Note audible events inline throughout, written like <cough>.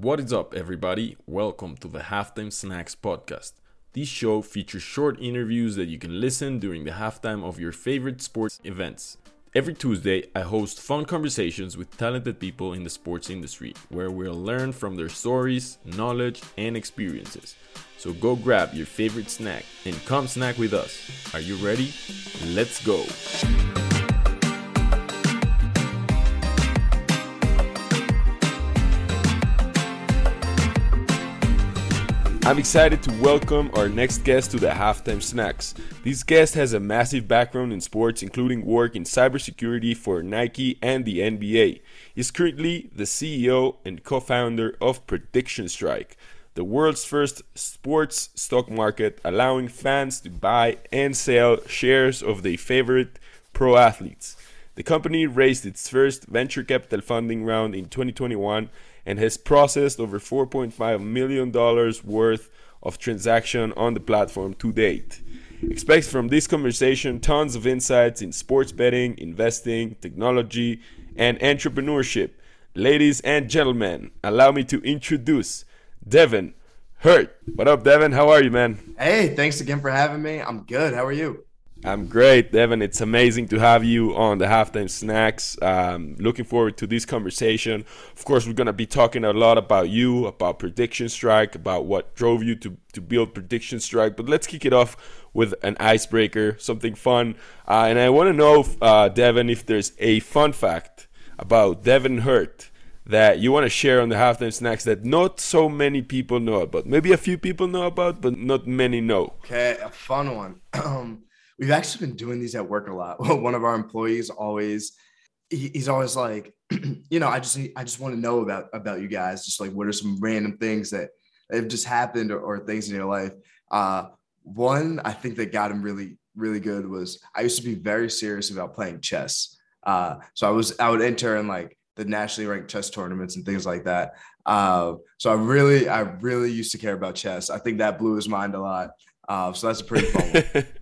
What is up, everybody? Welcome to the Halftime Snacks podcast. This show features short interviews that you can listen during the halftime of your favorite sports events. Every Tuesday, I host fun conversations with talented people in the sports industry where we'll learn from their stories, knowledge, and experiences. So go grab your favorite snack and come snack with us. Are you ready? Let's go! I'm excited to welcome our next guest to the Halftime Snacks. This guest has a massive background in sports, including work in cybersecurity for Nike and the NBA. He's currently the CEO and co founder of Prediction Strike, the world's first sports stock market, allowing fans to buy and sell shares of their favorite pro athletes. The company raised its first venture capital funding round in 2021 and has processed over $4.5 million worth of transaction on the platform to date. Expect from this conversation tons of insights in sports betting, investing, technology, and entrepreneurship. Ladies and gentlemen, allow me to introduce Deven Hurt. What up, Deven? How are you, man? Hey, thanks again for having me. I'm good. How are you? I'm great, Deven. It's amazing to have you on the halftime snacks. Um, looking forward to this conversation. Of course, we're gonna be talking a lot about you, about Prediction Strike, about what drove you to to build Prediction Strike. But let's kick it off with an icebreaker, something fun. Uh, and I want to know, uh, Deven, if there's a fun fact about Deven Hurt that you want to share on the halftime snacks that not so many people know about. Maybe a few people know about, but not many know. Okay, a fun one. <clears throat> We've actually been doing these at work a lot. <laughs> One of our employees always he's always like, <clears throat> you know, I just I just want to know about about you guys. Just like what are some random things that have just happened or, or things in your life. Uh, one I think that got him really really good was I used to be very serious about playing chess. Uh, so I was I would enter in like the nationally ranked chess tournaments and things like that. Uh, so I really I really used to care about chess. I think that blew his mind a lot. Uh, so that's a pretty fun one. <laughs>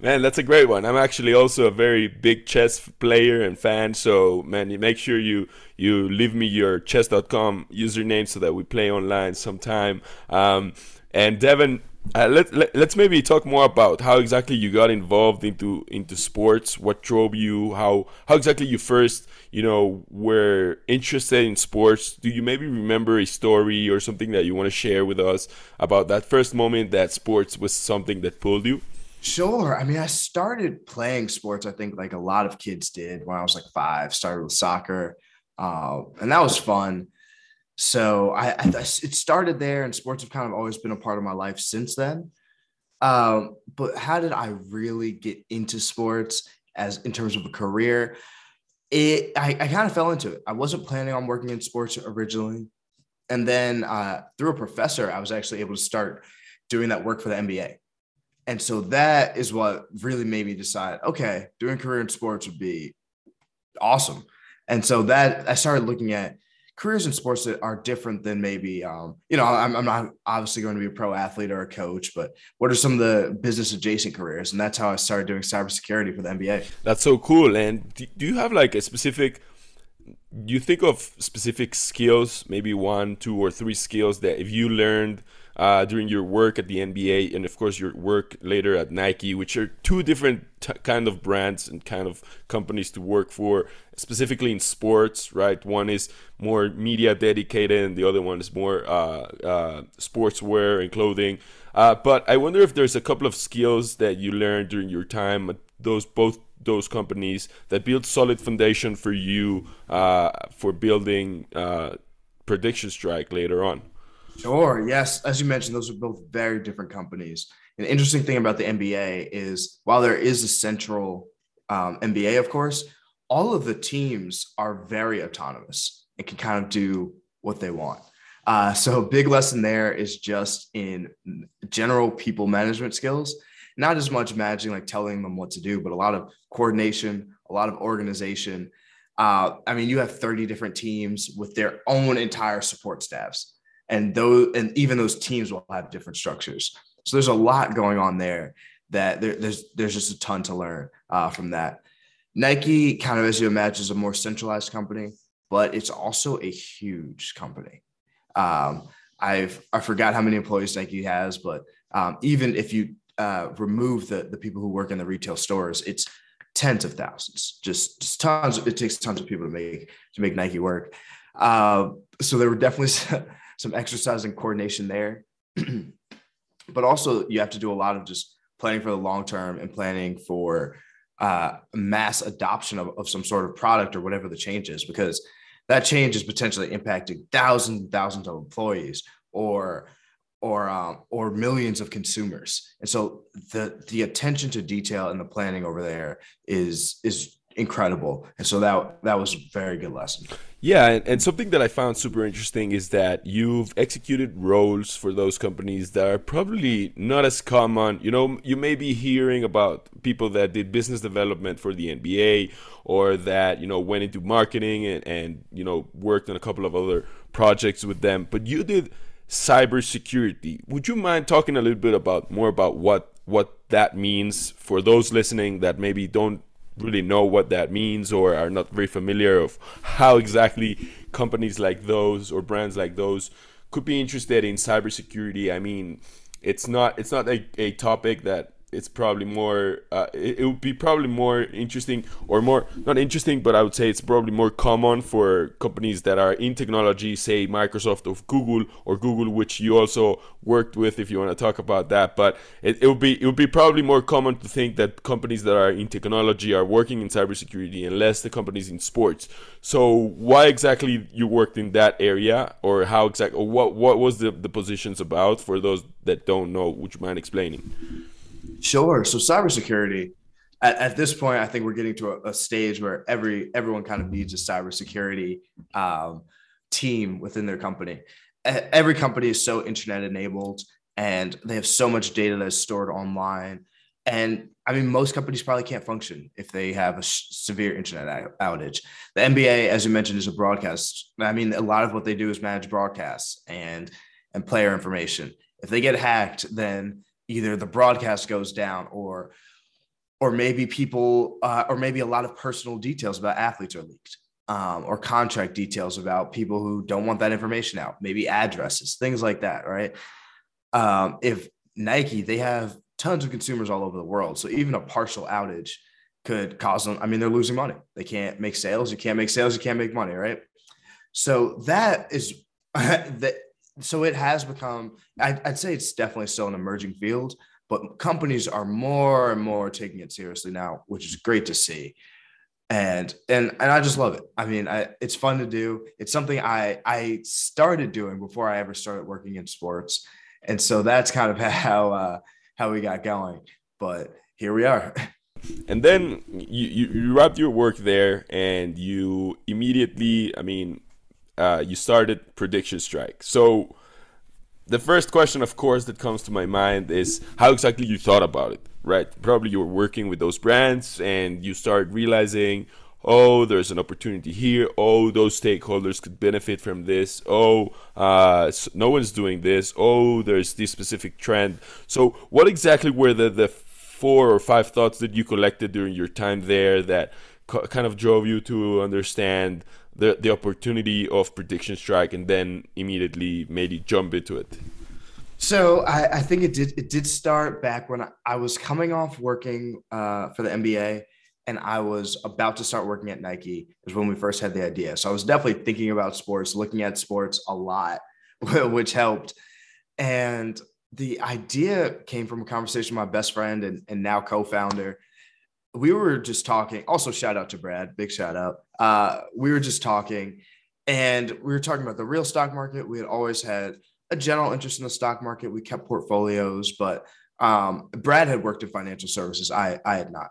Man, that's a great one. I'm actually also a very big chess player and fan. So, man, you make sure you you leave me your chess.com username so that we play online sometime. Um, and Deven, uh, let, let, us maybe talk more about how exactly you got involved into into sports. What drove you? How how exactly you first you know were interested in sports? Do you maybe remember a story or something that you want to share with us about that first moment that sports was something that pulled you? Sure. I mean, I started playing sports, I think like a lot of kids did when I was like five, started with soccer. Uh, and that was fun. So I, I, it started there, and sports have kind of always been a part of my life since then. Um, but how did I really get into sports as in terms of a career? It I, I kind of fell into it. I wasn't planning on working in sports originally, and then uh, through a professor, I was actually able to start doing that work for the NBA. And so that is what really made me decide, okay, doing career in sports would be awesome. And so that I started looking at careers in sports that are different than maybe, um, you know, I'm, I'm, not obviously going to be a pro athlete or a coach, but what are some of the business adjacent careers? And that's how I started doing cybersecurity for the NBA. That's so cool. And do you have like a specific, you think of specific skills, maybe one, two, or three skills that if you learned – uh, during your work at the NBA and of course your work later at Nike, which are two different t- kind of brands and kind of companies to work for, specifically in sports, right? One is more media dedicated, and the other one is more uh, uh, sportswear and clothing. Uh, but I wonder if there's a couple of skills that you learned during your time at those both those companies that build solid foundation for you uh, for building uh, prediction strike later on. Sure. Yes. As you mentioned, those are both very different companies. An interesting thing about the NBA is while there is a central um, NBA, of course, all of the teams are very autonomous and can kind of do what they want. Uh, so, a big lesson there is just in general people management skills, not as much managing, like telling them what to do, but a lot of coordination, a lot of organization. Uh, I mean, you have 30 different teams with their own entire support staffs and those and even those teams will have different structures. So there's a lot going on there that there, there's there's just a ton to learn uh, from that. Nike kind of as you imagine is a more centralized company but it's also a huge company. Um, I've I forgot how many employees Nike has, but um, even if you uh, remove the the people who work in the retail stores, it's tens of thousands, just, just tons. It takes tons of people to make to make Nike work. Uh, so there were definitely <laughs> some exercise and coordination there, <clears throat> but also you have to do a lot of just planning for the long term and planning for uh, mass adoption of, of some sort of product or whatever the change is, because that change is potentially impacting thousands and thousands of employees or or um, or millions of consumers. And so the the attention to detail and the planning over there is is incredible. And so that that was a very good lesson. Yeah, and, and something that I found super interesting is that you've executed roles for those companies that are probably not as common. You know, you may be hearing about people that did business development for the NBA or that, you know, went into marketing and, and you know, worked on a couple of other projects with them. But you did cybersecurity. Would you mind talking a little bit about more about what what that means for those listening that maybe don't really know what that means or are not very familiar of how exactly companies like those or brands like those could be interested in cybersecurity. I mean, it's not it's not a, a topic that it's probably more uh, it, it, would be probably more interesting or more not interesting but i would say it's probably more common for companies that are in technology say microsoft or google or google which you also worked with if you want to talk about that. But it, it would be it would be probably more common to think that companies that are in technology are working in cybersecurity and less the companies in sports. So why exactly you worked in that area or how exactly what what was the, the positions about for those that don't know would you mind explaining Sure. So cybersecurity, at, at this point, I think we're getting to a, a, stage where every everyone kind of needs a cybersecurity um, team within their company. Every company is so internet enabled, and they have so much data that's stored online. And I mean, most companies probably can't function if they have a severe internet outage. The NBA, as you mentioned, is a broadcast. I mean, a lot of what they do is manage broadcasts and and player information. If they get hacked, then either the broadcast goes down or or maybe people uh, or maybe a lot of personal details about athletes are leaked um, or contract details about people who don't want that information out maybe addresses things like that right? Um, if nike they have tons of consumers all over the world so even a partial outage could cause them i mean they're losing money. They can't make sales you can't make sales you can't make money right? So that is <laughs> that so it has become I'd, I'd, say it's definitely still an emerging field but companies are more and more taking it seriously now which is great to see. And and and i just love it. I mean I, it's fun to do. It's something i i started doing before i ever started working in sports. And so that's kind of <laughs> how uh how we got going. But here we are. <laughs> And then you, you, you wrapped your work there and you immediately i mean uh, you started Prediction Strike. So the first question, of course, that comes to my mind is how exactly you thought about it, right? Probably you were working with those brands and you started realizing, oh, there's an opportunity here. Oh, those stakeholders could benefit from this. Oh, uh, no one's doing this. Oh, there's this specific trend. So, what exactly were the, the four or five thoughts that you collected during your time there that kind of drove you to understand the the opportunity of prediction strike and then immediately made you jump into it? So I, I think it did it did start back when I, I was coming off working uh, for the NBA and I was about to start working at Nike is when we first had the idea. So I was definitely thinking about sports, looking at sports a lot, <laughs> which helped. And the idea came from a conversation with my best friend and, and now co-founder we were just talking. Also, shout out to Brad. Big shout out. Uh, we were just talking, and we were talking about the real stock market. We had always had a general interest in the stock market. We kept portfolios, but um, Brad had worked in financial services. I I had not.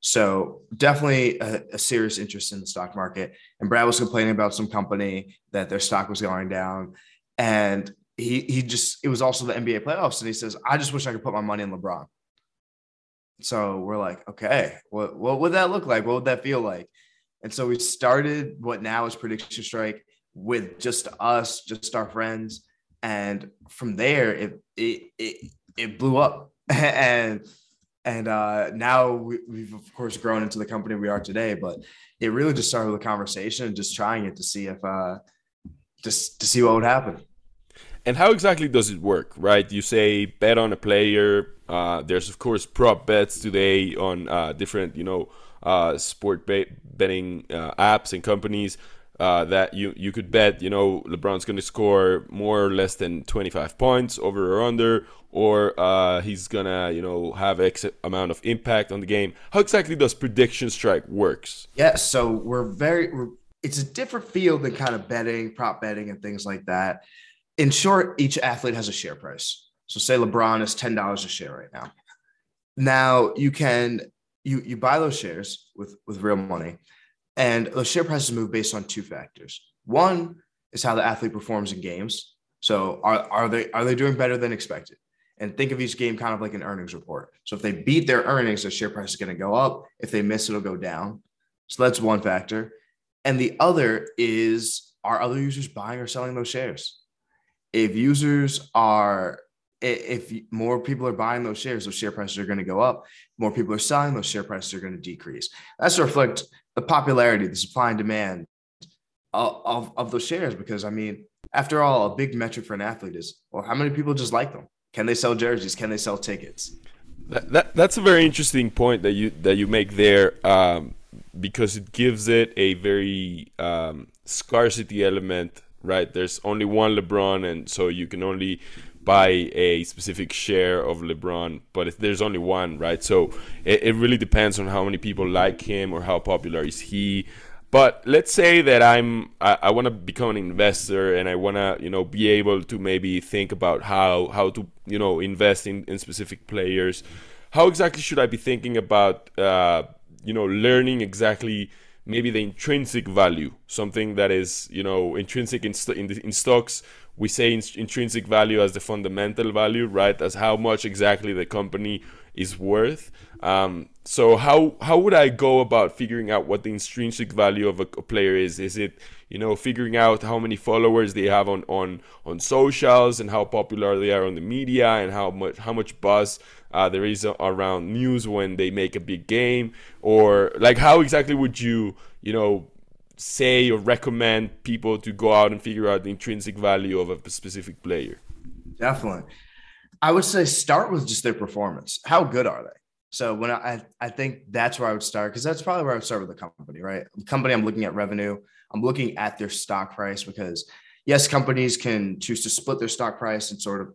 So definitely a, a, serious interest in the stock market. And Brad was complaining about some company that their stock was going down, and he he just it was also the NBA playoffs, and he says, "I just wish I could put my money in LeBron." So we're like, okay, what what would that look like? What would that feel like? And so we started what now is Prediction Strike with just us, just our friends, and from there it it it, it blew up, <laughs> and and uh, now we, we've of course grown into the company we are today. But it really just started with a conversation and just trying it to see if uh, just to see what would happen. And how exactly does it work, right? You say bet on a player. Uh, there's of course prop bets today on uh, different, you know, uh, sport betting uh, apps and companies uh, that you you could bet. You know, LeBron's going to score more or less than 25 points over or under, or uh, he's gonna you know have X amount of impact on the game. How exactly does prediction strike works? Yeah, so we're very. We're, it's a different field than kind of betting, prop betting, and things like that in short, each athlete has a share price. So say LeBron is ten dollars a share right now. Now you can you you buy those shares with with real money, and the share prices move based on two factors. One is how the athlete performs in games. So are are they are they doing better than expected? And think of each game kind of like an earnings report. So if they beat their earnings, their share price is going to go up. If they miss, it'll go down. So that's one factor. And the other is are other users buying or selling those shares? If users are if more people are buying those shares, those share prices are going to go up. More people are selling, those share prices are going to decrease. That's to reflect the popularity, the supply and demand of, of, those shares. Because I mean, after all, a big metric for an athlete is well, how many people just like them? Can they sell jerseys? Can they sell tickets? That, that that's a very interesting point that you that you make there, um, because it gives it a very um, scarcity element right? There's only one LeBron, and so you can only buy a specific share of LeBron, but there's only one, right? So it, it really depends on how many people like him or how popular is he. But let's say that I'm I, I want to become an investor and I want to you know be able to maybe think about how how to you know invest in, in specific players. How exactly should I be thinking about uh, you know learning exactly maybe the intrinsic value, something that is you know intrinsic in, st- in, the, in stocks. We say in- intrinsic value as the fundamental value, right? As how much exactly the company is worth. Um, so how how would I go about figuring out what the intrinsic value of a, a, player is? Is it you know figuring out how many followers they have on on on socials and how popular they are on the media and how much how much buzz uh, there is around news when they make a big game? Or like how exactly would you you know say or recommend people to go out and figure out the intrinsic value of a specific player? Definitely. I would say start with just their performance. How good are they? So when i i think that's where i would start because that's probably where i would start with the company right? The company i'm looking at revenue i'm looking at their stock price because yes companies can choose to split their stock price and sort of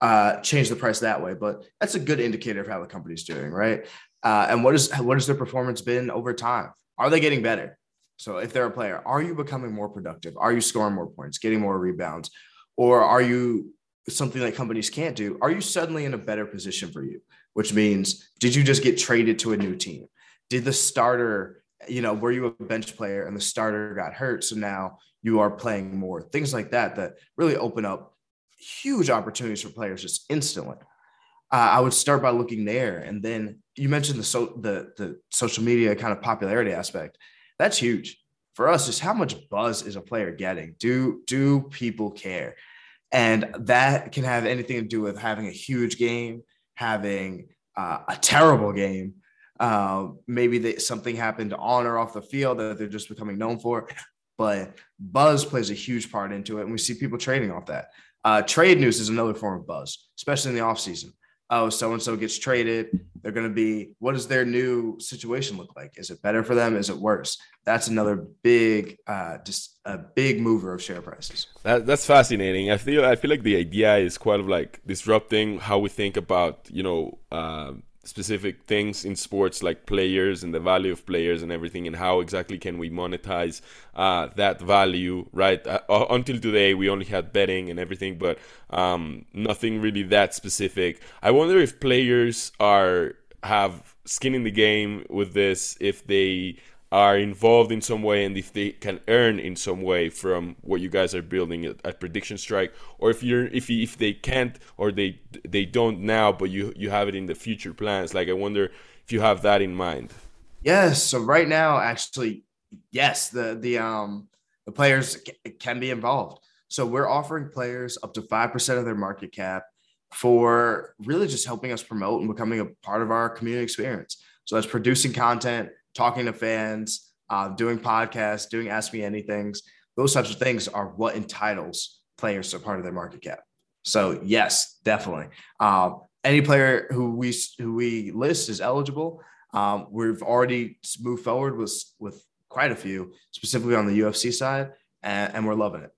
uh, change the price that way. But that's a good indicator of how the company's doing, right? Uh, and what is what has their performance been over time? Are they getting better? So if they're a player, are you becoming more productive? Are you scoring more points, getting more rebounds, or are you something that companies can't do? Are you suddenly in a better position for you? Which means, did you just get traded to a new team? Did the starter, you know, were you a bench player and the starter got hurt? So now you are playing more. Things like that that really open up huge opportunities for players just instantly. Uh, I would start by looking there, and then you mentioned the so the the social media kind of popularity aspect. That's huge for us. Just how much buzz is a player getting? Do do people care? And that can have anything to do with having a huge game, having uh, a terrible game. Uh, maybe that something happened on or off the field that they're just becoming known for. But buzz plays a huge part into it, and we see people trading off that. Uh, trade news is another form of buzz, especially in the offseason. Oh, so and so gets traded. They're going to be, what does their new situation look like? Is it better for them? Is it worse? That's another big, uh, just a big mover of share prices. That, that's fascinating. I feel, I feel like the idea is quite of like disrupting how we think about, you know, uh, specific things in sports like players and the value of players and everything and how exactly can we monetize uh, that value right? Uh, until today we only had betting and everything but um, nothing really that specific. I wonder if players are have skin in the game with this if they are involved in some way and if they can earn in some way from what you guys are building at, at prediction strike or if you're if if they can't or they they don't now but you you have it in the future plans like i wonder if you have that in mind. Yes so right now actually yes the the um the players can be involved. So we're offering players up to 5% of their market cap for really just helping us promote and becoming a part of our community experience. So that's producing content talking to fans, uh, doing podcasts, doing Ask Me Anythings. Those types of things are what entitles players to part of their market cap. So yes, definitely. Um, any player who we who we list is eligible. Um, we've already moved forward with with quite a few, specifically on the UFC side, and, and we're loving it.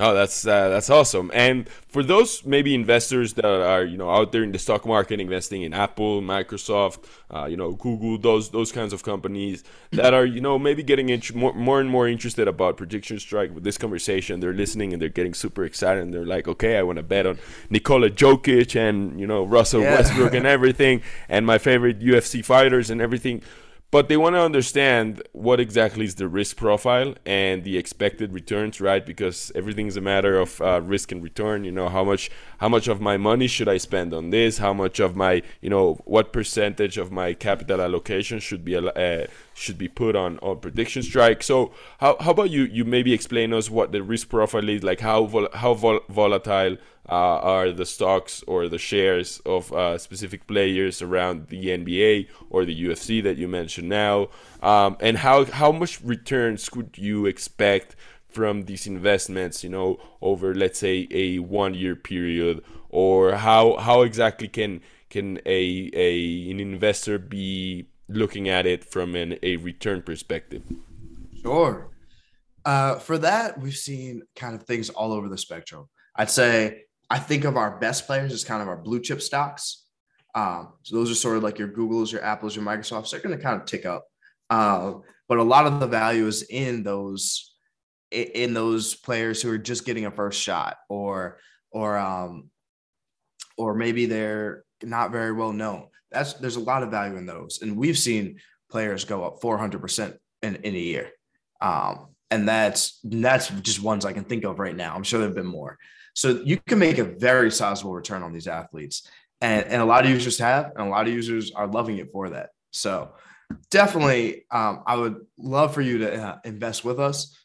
Oh, that's uh, that's awesome. And for those maybe investors that are you know out there in the stock market investing in Apple, Microsoft, uh, you know Google, those those kinds of companies that are you know maybe getting int- more, more and more interested about prediction strike with this conversation. They're listening and they're getting super excited and they're like, okay, I want to bet on Nikola Jokic and you know Russell yeah. Westbrook and everything, and my favorite UFC fighters and everything but they want to understand what exactly is the risk profile and the expected returns right? Because everything's a matter of uh, risk and return you know how much how much of my money should i spend on this? How much of my you know what percentage of my capital allocation should be uh, should be put on on prediction strike? So how, how about you you maybe explain us what the risk profile is like how vol- how vol- volatile uh, are the stocks or the shares of uh, specific players around the NBA or the UFC that you mentioned now, um, and how how much returns could you expect from these investments? You know, over let's say a one year period, or how how exactly can can a, a an investor be looking at it from an, a return perspective? Sure. Uh, for that, we've seen kind of things all over the spectrum. I'd say I think of our best players as kind of our blue chip stocks. Um, so those are sort of like your Googles, your Apples, your Microsofts. They're going to kind of tick up, uh, but a lot of the value is in those in those players who are just getting a first shot, or or um, or maybe they're not very well known. That's there's a lot of value in those, and we've seen players go up 400 percent in in a year. Um, and that's that's just ones I can think of right now. I'm sure there've been more. So you can make a very sizable return on these athletes. And, and a lot of users have, and a lot of users are loving it for that. So definitely, um, I would love for you to uh, invest with us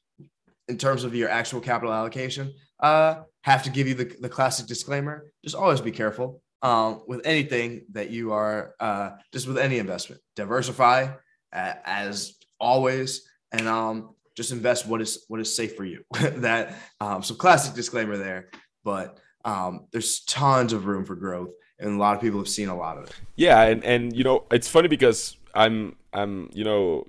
in terms of your actual capital allocation. Uh, have to give you the, the classic disclaimer just always be careful um, with anything that you are, uh, just with any investment. Diversify as always. And um, just invest what is what is safe for you. <laughs> that um, so classic disclaimer there but um, there's tons of room for growth, and a lot of people have seen a lot of it. Yeah, and and you know it's funny because I'm I'm you know,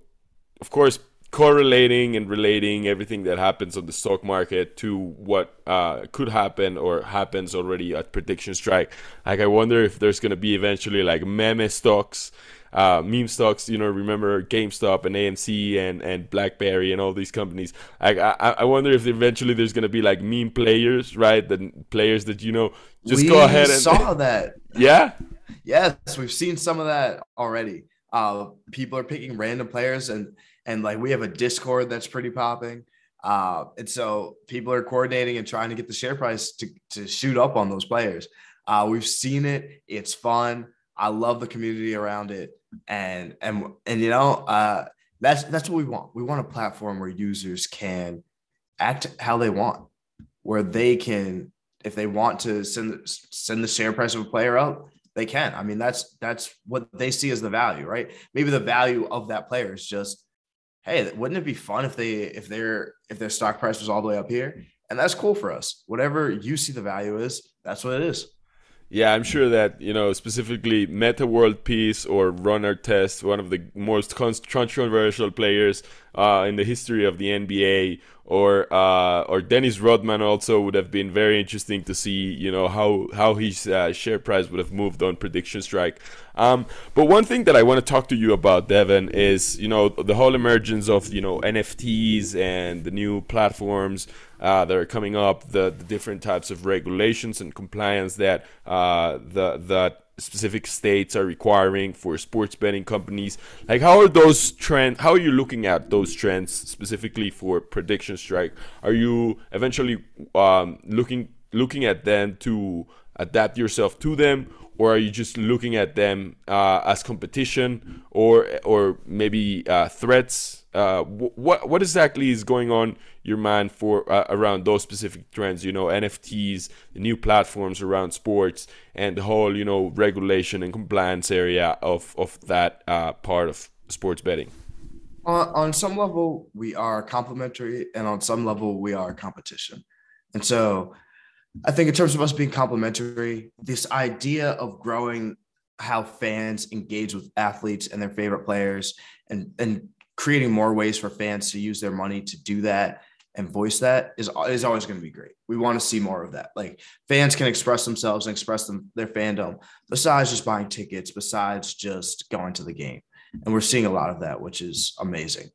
of course correlating and relating everything that happens on the stock market to what uh, could happen or happens already at prediction strike. Like I wonder if there's gonna be eventually like meme stocks uh, meme stocks. You know, remember GameStop and AMC and and BlackBerry and all these companies. I I, I wonder if eventually there's gonna be like meme players, right? The players that you know just we go ahead and saw <laughs> that. yeah. Yes, we've seen some of that already. Uh, people are picking random players and and like we have a Discord that's pretty popping. Uh, and so people are coordinating and trying to get the share price to, to shoot up on those players. Uh, we've seen it. It's fun. I love the community around it and and and you know uh, that's that's what we want. We want a platform where users can act how they want, where they can if they want to send send the share price of a player up, they can. I mean, that's that's what they see as the value, right? Maybe the value of that player is just, hey, wouldn't it be fun if they if their if their stock price was all the way up here? And that's cool for us. Whatever you see the value is, that's what it is. Yeah, I'm sure that you know specifically Meta World Peace or Ron Artest, one of the most controversial players uh, in the history of the NBA, or uh, or Dennis Rodman also would have been very interesting to see. You know how how his uh, share price would have moved on prediction strike. Um, but one thing that I want to talk to you about, Deven, is you know the whole emergence of you know NFTs and the new platforms uh, that are coming up, the, the, different types of regulations and compliance that uh, the specific states are requiring for sports betting companies. Like, how are those trends? How are you looking at those trends specifically for prediction strike? Are you eventually um, looking looking at them to adapt yourself to them, or are you just looking at them uh, as competition or or maybe uh, threats? Uh, what what exactly is going on your mind for uh, around those specific trends? You know, NFTs, the new platforms around sports, and the whole you know regulation and compliance area of of that uh, part of sports betting. On, on some level, we are complementary, and on some level, we are competition. And so I think in terms of us being complementary, this idea of growing how fans engage with athletes and their favorite players and, and creating more ways for fans to use their money to do that and voice that is, is always going to be great. We want to see more of that. Like fans can express themselves and express them their fandom besides just buying tickets, besides just going to the game. And we're seeing a lot of that, which is amazing.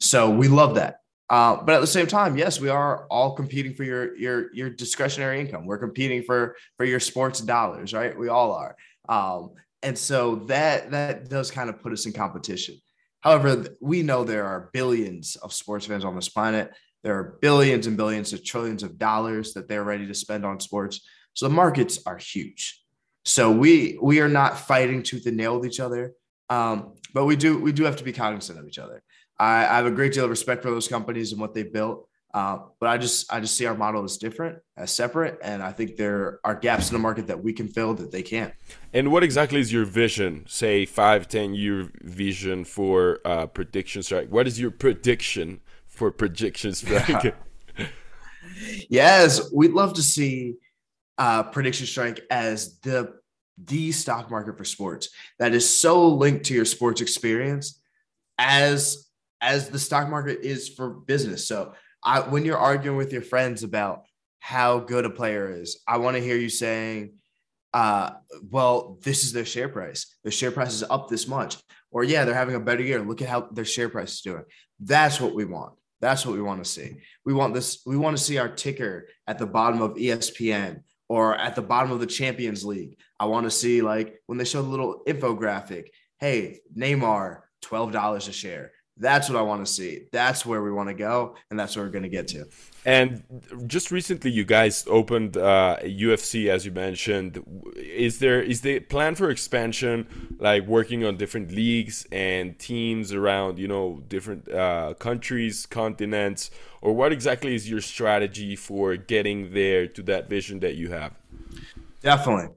So we love that. Uh, but at the same time, yes, we are all competing for your your your discretionary income. We're competing for for your sports dollars, right? We all are. Um, and so that that does kind of put us in competition. However, we know there are billions of sports fans on this planet. There are billions and billions of trillions of dollars that they're ready to spend on sports. So the markets are huge. So we we are not fighting tooth and nail with each other, um, but we do we do have to be cognizant of each other. I, I have a great deal of respect for those companies and what they built. Uh, but I just I just see our model as different, as separate, and I think there are gaps in the market that we can fill that they can't. And what exactly is your vision? Say five, ten year vision for uh, prediction strike. What is your prediction for prediction strike? <laughs> yes, we'd love to see uh, prediction strike as the the stock market for sports that is so linked to your sports experience as as the stock market is for business. So I, when you're arguing with your friends about how good a player is, I want to hear you saying, uh, well, this is their share price. Their share price is up this much. Or, yeah, they're having a better year. Look at how their share price is doing. That's what we want. That's what we want to see. We want this. We want to see our ticker at the bottom of ESPN or at the bottom of the Champions League. I want to see like when they show the little infographic. Hey, Neymar, twelve dollars a share. That's what I want to see. That's where we want to go, and that's where we're going to get to. And just recently, you guys opened uh, UFC, as you mentioned. Is there is the plan for expansion, like working on different leagues and teams around, you know, different uh, countries, continents, or what exactly is your strategy for getting there to that vision that you have? Definitely.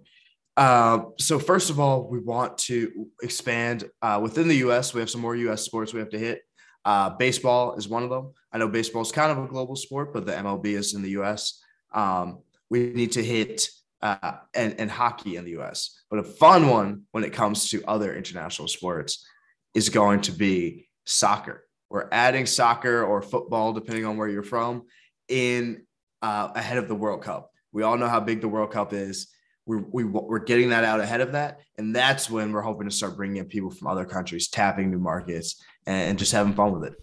Uh, so first of all, we want to expand uh, within the U.S. We have some more U.S. sports we have to hit. Uh, baseball is one of them. I know baseball is kind of a global sport, but the MLB is in the U.S. Um, we need to hit uh, and, and hockey in the U.S. But a fun one when it comes to other international sports is going to be soccer. We're adding soccer or football, depending on where you're from, in uh, ahead of the World Cup. We all know how big the World Cup is we, we, we're getting that out ahead of that. And that's when we're hoping to start bringing in people from other countries, tapping new markets and, just having fun with it.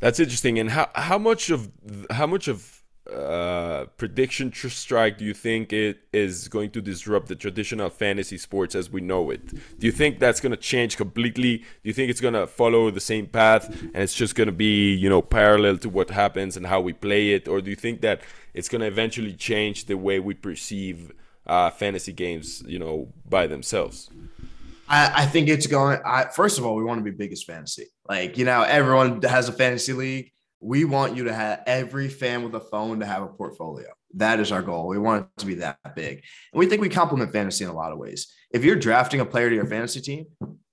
That's interesting. And how, how much of, how much of, uh, prediction strike do you think it is going to disrupt the traditional fantasy sports as we know it? Do you think that's going to change completely? Do you think it's going to follow the same path and it's just going to be, you know, parallel to what happens and how we play it? Or do you think that it's going to eventually change the way we perceive uh, fantasy games, you know, by themselves? I, I think it's going. I, first of all, we want to be biggest fantasy. Like you know, everyone has a fantasy league. We want you to have every fan with a phone to have a portfolio. That is our goal. We want it to be that big, and we think we complement fantasy in a lot of ways. If you're drafting a player to your fantasy team,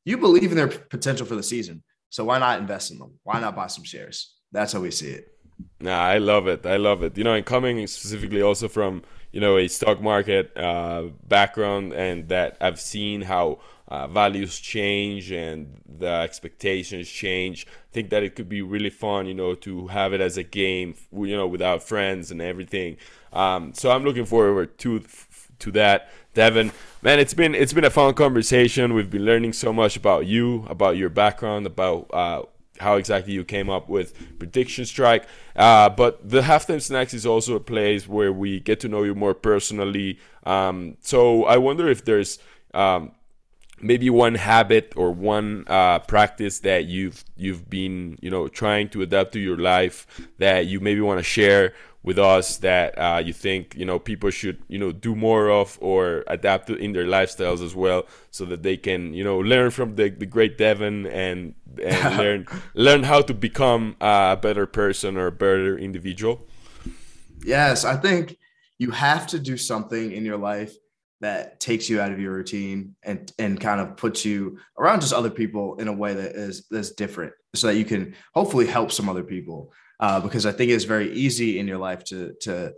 you believe in their potential for the season. So why not invest in them? Why not buy some shares? That's how we see it. Nah, I love it. I love it. You know, and coming specifically also from you know a stock market uh, background and that I've seen how uh, values change and the expectations change. I think that it could be really fun, you know, to have it as a game, you know, without friends and everything. Um, so I'm looking forward to to that, Deven. Man, it's been it's been a fun conversation. We've been learning so much about you, about your background, about uh, how exactly you came up with prediction strike. Uh, but the halftime snacks is also a place where we get to know you more personally. Um, so I wonder if there's um, maybe one habit or one uh, practice that you've you've been you know trying to adapt to your life that you maybe want to share with us that uh, you think you know people should you know do more of or adapt in their lifestyles as well so that they can you know learn from the, the great Deven and and learn <laughs> learn how to become a better person or a better individual. Yes i think you have to do something in your life that takes you out of your routine and and kind of puts you around just other people in a way that is that's different so that you can hopefully help some other people uh, because I think it's very easy in your life to to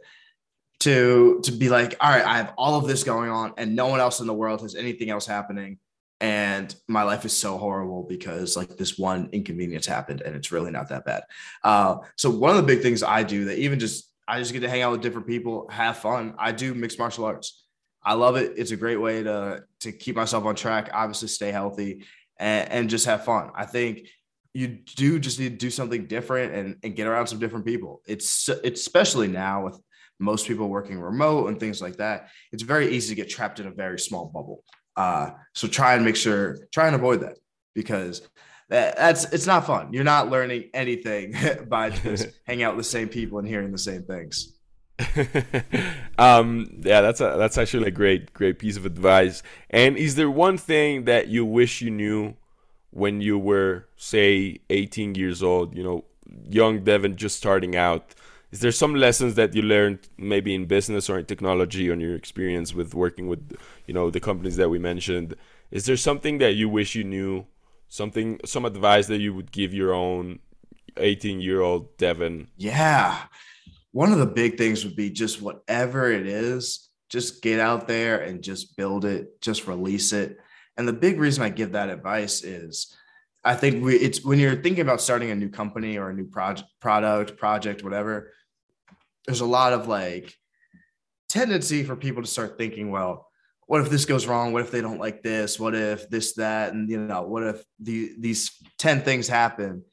to to be like, all right, I have all of this going on, and no one else in the world has anything else happening, and my life is so horrible because like this one inconvenience happened, and it's really not that bad. Uh, so one of the big things I do that even just I just get to hang out with different people, have fun. I do mixed martial arts. I love it. It's a great way to to keep myself on track, obviously stay healthy, and, and just have fun. I think you do just need to do something different and, and get around some different people. It's, it's especially now with most people working remote and things like that. It's very easy to get trapped in a very small bubble. Uh, so try and make sure, try and avoid that because that, that's it's not fun. You're not learning anything <laughs> by just <laughs> hanging out with the same people and hearing the same things. <laughs> um, yeah, that's a that's actually a great great piece of advice. And is there one thing that you wish you knew when you were say 18 years old? You know, young Deven just starting out. Is there some lessons that you learned maybe in business or in technology on your experience with working with you know the companies that we mentioned? Is there something that you wish you knew? Something some advice that you would give your own 18 year old Deven? Yeah one of the big things would be just whatever it is, just get out there and just build it, just release it. And the big reason I give that advice is I think we, it's when you're thinking about starting a new company or a new project, product, project, whatever, there's a lot of like tendency for people to start thinking, well, what if this goes wrong? What if they don't like this? What if this, that, and you know, what if the, these 10 things happen?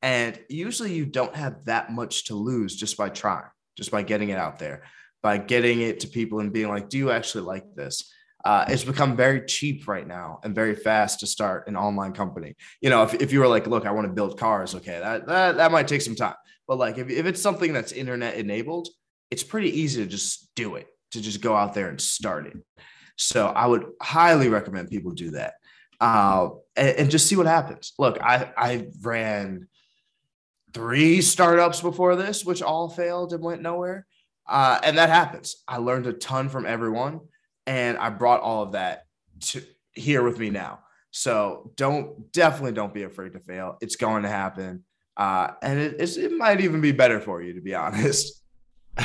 And usually you don't have that much to lose just by trying, just by getting it out there, by getting it to people and being like, do you actually like this? Uh, it's become very cheap right now and very fast to start an online company. You know, if, if you were like, look, I want to build cars, okay, that, that, that might take some time. But like, if, if it's something that's internet enabled, it's pretty easy to just do it, to just go out there and start it. So I would highly recommend people do that uh, and, and just see what happens. Look, I, I ran three startups before this, which all failed and went nowhere. Uh, and that happens. I learned a ton from everyone, and I brought all of that to here with me now. So don't definitely don't be afraid to fail. It's going to happen, uh, and it, it might even be better for you, to be honest. <laughs>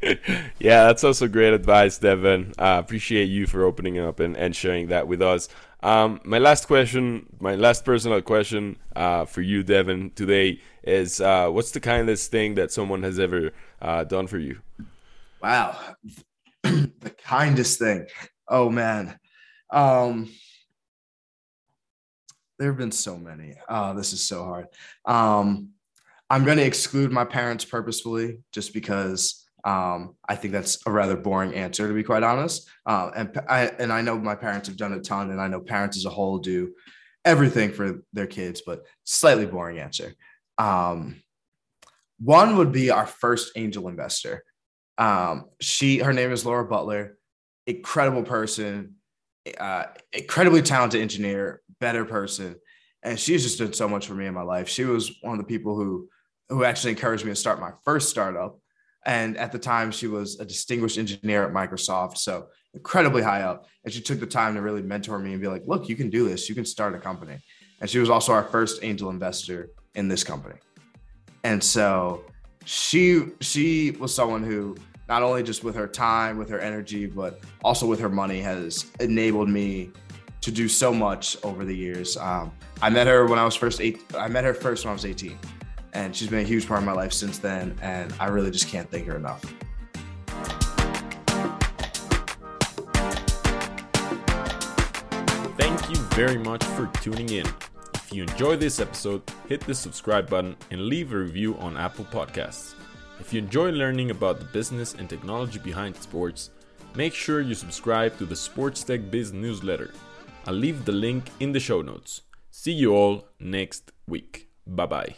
yeah, that's also great advice, Deven. I uh, appreciate you for opening up and, and sharing that with us. Um, my last question, my last personal question uh, for you, Deven, today is uh, what's the kindest thing that someone has ever uh, done for you? Wow. <clears throat> the kindest thing. Oh, man. Um, there have been so many. Oh, this is so hard. Um, I'm going to exclude my parents purposefully just because um, I think that's a rather boring answer, to be quite honest. Uh, and I and I know my parents have done a ton, and I know parents as a whole do everything for their kids, but slightly boring answer. Um, one would be our first angel investor. Um, she, her name is Laura Butler, incredible person, uh, incredibly talented engineer, better person, and she's just done so much for me in my life. She was one of the people who who actually encouraged me to start my first startup and at the time, she was a distinguished engineer at Microsoft. So incredibly high up. And she took the time to really mentor me and be like, look, you can do this. You can start a company. And she was also our first angel investor in this company. And so she she was someone who not only just with her time, with her energy, but also with her money has enabled me to do so much over the years. Um, I met her when I was first eight. I met her first when I was 18 and she's been a huge part of my life since then. And I really just can't thank her enough. Thank you very much for tuning in. If you enjoyed this episode, hit the subscribe button and leave a review on Apple Podcasts. If you enjoy learning about the business and technology behind sports, make sure you subscribe to the Sports Tech Biz newsletter. I'll leave the link in the show notes. See you all next week. Bye bye.